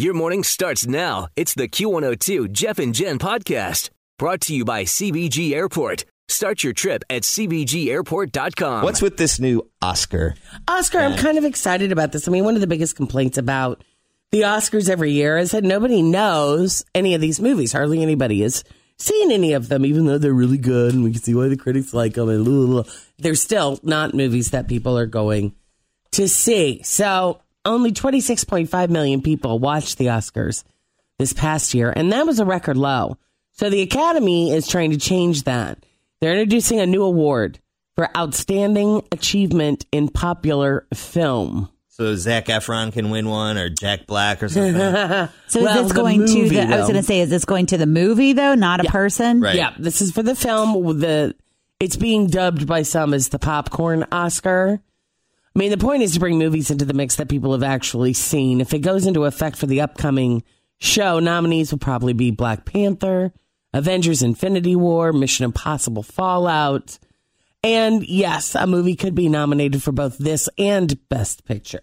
Your morning starts now. It's the Q102 Jeff and Jen podcast brought to you by CVG Airport. Start your trip at CVGAirport.com. What's with this new Oscar? Oscar, I'm kind of excited about this. I mean, one of the biggest complaints about the Oscars every year is that nobody knows any of these movies. Hardly anybody has seen any of them, even though they're really good and we can see why the critics like them. And blah, blah, blah. they're still not movies that people are going to see. So only 26.5 million people watched the Oscars this past year, and that was a record low. So the Academy is trying to change that. They're introducing a new award for outstanding achievement in popular film. So Zac Efron can win one, or Jack Black, or something. So Well, is this the going to movie, the? I was going to say, is this going to the movie though, not a person? Right. Yeah, this is for the film. The it's being dubbed by some as the popcorn Oscar. I mean, the point is to bring movies into the mix that people have actually seen. If it goes into effect for the upcoming show, nominees will probably be Black Panther, Avengers: Infinity War, Mission Impossible: Fallout, and yes, a movie could be nominated for both this and Best Picture.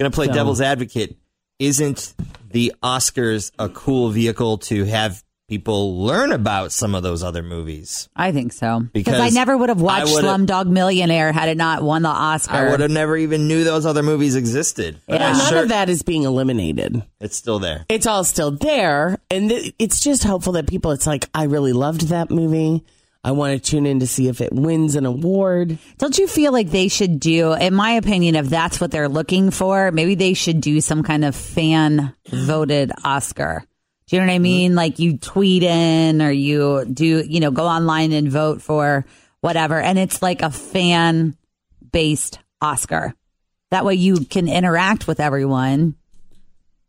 Gonna play So- devil's advocate. Isn't the Oscars a cool vehicle to have people learn about some of those other movies? I think so. Because I never would have watched would've- Slumdog Millionaire had it not won the Oscar. I would have never even knew those other movies existed. But Yeah. None sure of that is being eliminated. it's still there. it's all still there and th- it's just hopeful that people it's like i really loved that movie i want to tune in to see if it wins an award Don't you feel like they should do, in my opinion, if that's what they're looking for, maybe they should do some kind of fan voted Oscar. Do you know what I mm-hmm. mean? Like you tweet in or you do, you know, go online and vote for whatever. And it's like a fan based Oscar. That way you can interact with everyone,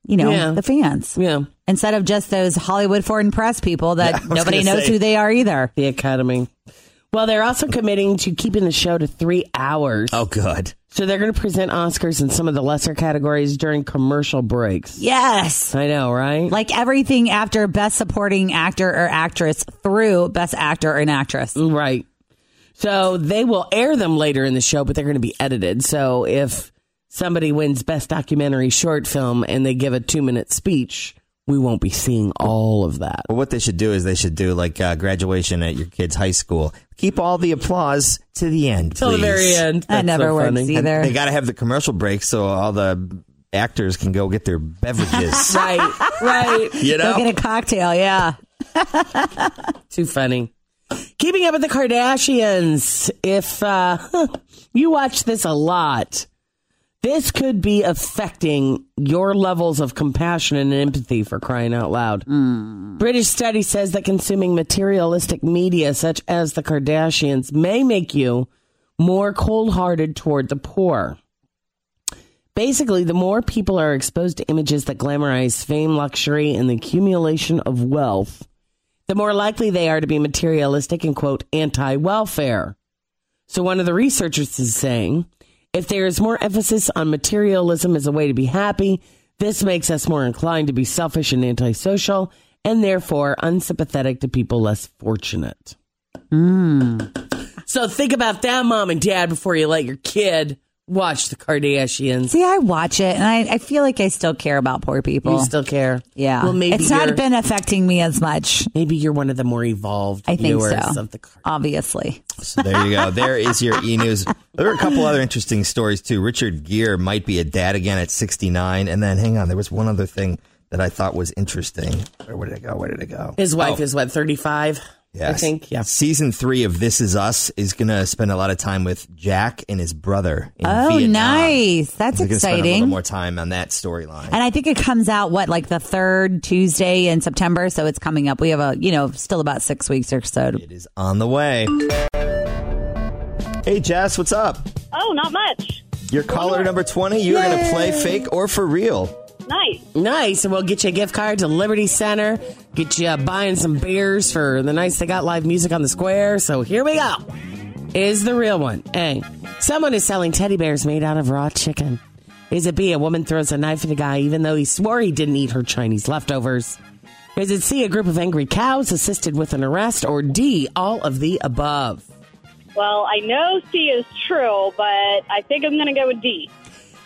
you know, Yeah. the fans. yeah Instead of just those Hollywood foreign press people that Yeah, nobody knows say. who they are either. the academy well they're also committing to keeping the show to three hours Oh, good. so they're going to present oscars in some of the lesser categories during commercial breaks Yes. i know right Like everything after best supporting actor or actress through best actor and actress. right so they will air them later in the show but they're going to be edited so if somebody wins best documentary short film and they give a two minute speech we won't be seeing all of that Well, what they should do is they should do like uh, graduation at your kid's high school. Keep all the applause to the end, till the very end. That never so works funny. either. And they got to have the commercial break so all the actors can go get their beverages. Right, right. you Go know, get a cocktail, yeah. Too funny. Keeping up with the Kardashians. If uh, you watch this a lot, this could be affecting your levels of compassion and empathy for crying out loud. Hmm. British study says that consuming materialistic media such as the Kardashians may make you more cold hearted toward the poor. Basically, the more people are exposed to images that glamorize fame, luxury, and the accumulation of wealth, the more likely they are to be materialistic and quote anti welfare. So one of the researchers is saying if there is more emphasis on materialism as a way to be happy, this makes us more inclined to be selfish and antisocial and therefore unsympathetic to people less fortunate. Hmm. So think about that, mom and dad, before you let your kid watch the Kardashians. See, I watch it and I, I feel like I still care about poor people. You still care? yeah. Well, maybe it's not been affecting me as much, maybe you're one of the more evolved I think viewers so. of the Kardashians. obviously. So there you go. There is your e news. There are a couple other interesting stories too. Richard Gere might be a dad again at 69. And then hang on, there was one other thing that I thought was interesting. Where, where did it go? Where did it go? His wife Oh, is what, 35? I think. Yeah. Season three of This Is Us is going to spend a lot of time with Jack and his brother. In Oh, Vietnam. nice. That's They're gonna spend a little more time on that storyline. And I think it comes out what like the third Tuesday in September, so it's coming up. We have a you know still about six weeks or so. It is on the way. Hey, Jess, what's up? Oh, not much. Your caller number 20. You're going to play fake or for real. Nice. Nice. And we'll get you a gift card to Liberty Center, get you uh, buying some beers for the nights they got live music on the square. So here we go. Is the real one. A. Someone is selling teddy bears made out of raw chicken. Is it B. A woman throws a knife at a guy even though he swore he didn't eat her Chinese leftovers? Is it C. A group of angry cows assisted with an arrest? Or D. All of the above? Well, I know C is true, but I think I'm going to go with D.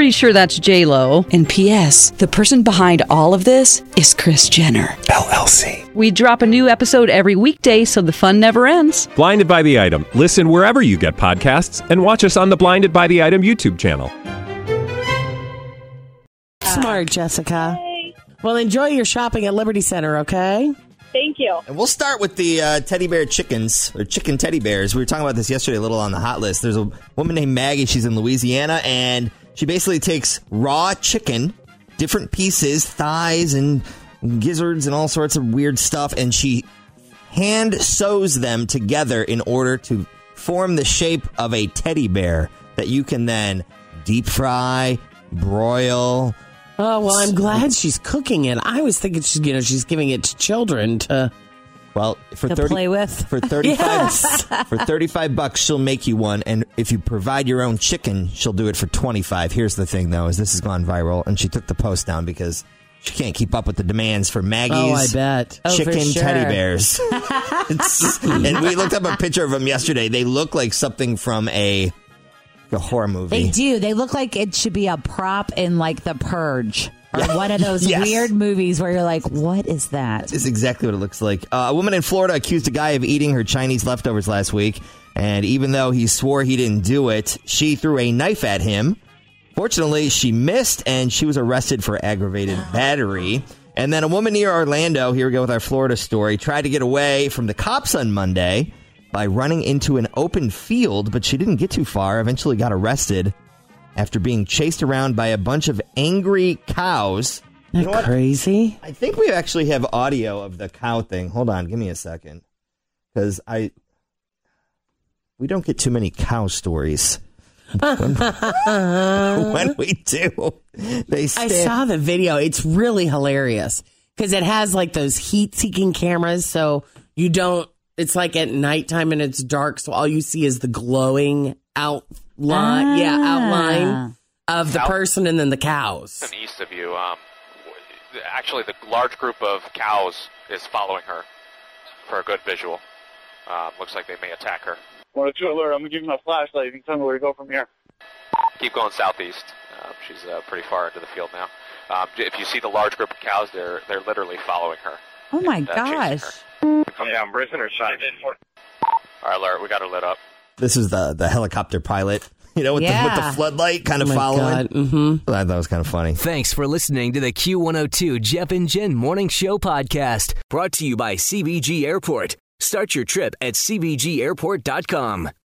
Pretty sure that's J Lo. And P.S. The person behind all of this is Kris Jenner. LLC. We drop a new episode every weekday, so the fun never ends. Blinded by the item. Listen wherever you get podcasts, and watch us on the Blinded by the Item YouTube channel. Smart, Jessica. Well, enjoy your shopping at Liberty Center, okay? Thank you. And we'll start with the uh, teddy bear chickens or chicken teddy bears. We were talking about this yesterday a little on the hot list. There's a woman named Maggie. She's in Louisiana, and she basically takes raw chicken, different pieces, thighs and gizzards and all sorts of weird stuff, and she hand sews them together in order to form the shape of a teddy bear that you can then deep fry, broil. Oh well, I'm glad she's cooking it. I was thinking she's you know she's giving it to children to Well, for To 30, play with. for 35 Yes. for 35 bucks she'll make you one and if you provide your own chicken, she'll do it for 25. Here's the thing though, is this has gone viral and she took the post down because she can't keep up with the demands for Maggie's Oh, I bet. Oh, chicken sure. teddy bears. And we looked up a picture of them yesterday. They look like something from a, a horror movie. They do. They look like it should be a prop in like The Purge or one of those Yes. weird movies where you're like, what is that? That is exactly what it looks like. Uh, a woman in Florida accused a guy of eating her Chinese leftovers last week, and even though he swore he didn't do it, she threw a knife at him. Fortunately, she missed, and she was arrested for aggravated battery. And then a woman near Orlando, here we go with our Florida story, tried to get away from the cops on Monday by running into an open field, but she didn't get too far. Eventually got arrested after being chased around by a bunch of angry cows. You know crazy. I think we actually have audio of the cow thing. Hold on, give me a second, because I we don't get too many cow stories. when, when we do, they I saw the video. It's really hilarious because it has like those heat seeking cameras, so you don't. It's like at nighttime and it's dark, so all you see is the glowing outline, yeah, outline of the person and then the cows. and east of you. Um, actually, the large group of cows is following her for a good visual. Um, looks like they may attack her. One two alert. I'm gonna give you my flashlight. You can tell me where to go from here. Keep going southeast. Um, she's uh, pretty far into the field now. Um, if you see the large group of cows, they're they're literally following her. Oh my and, uh, gosh. her. Yeah, I'm bracing her shot. All right, alert. We got her lit up. This is the the helicopter pilot, you know, with, the, with the floodlight kind of Oh my following. God, mm-hmm. I thought it was kind of funny. Thanks for listening to the Q102 Jeff and Jen Morning Show podcast, brought to you by CVG Airport. Start your trip at CVGAirport.com.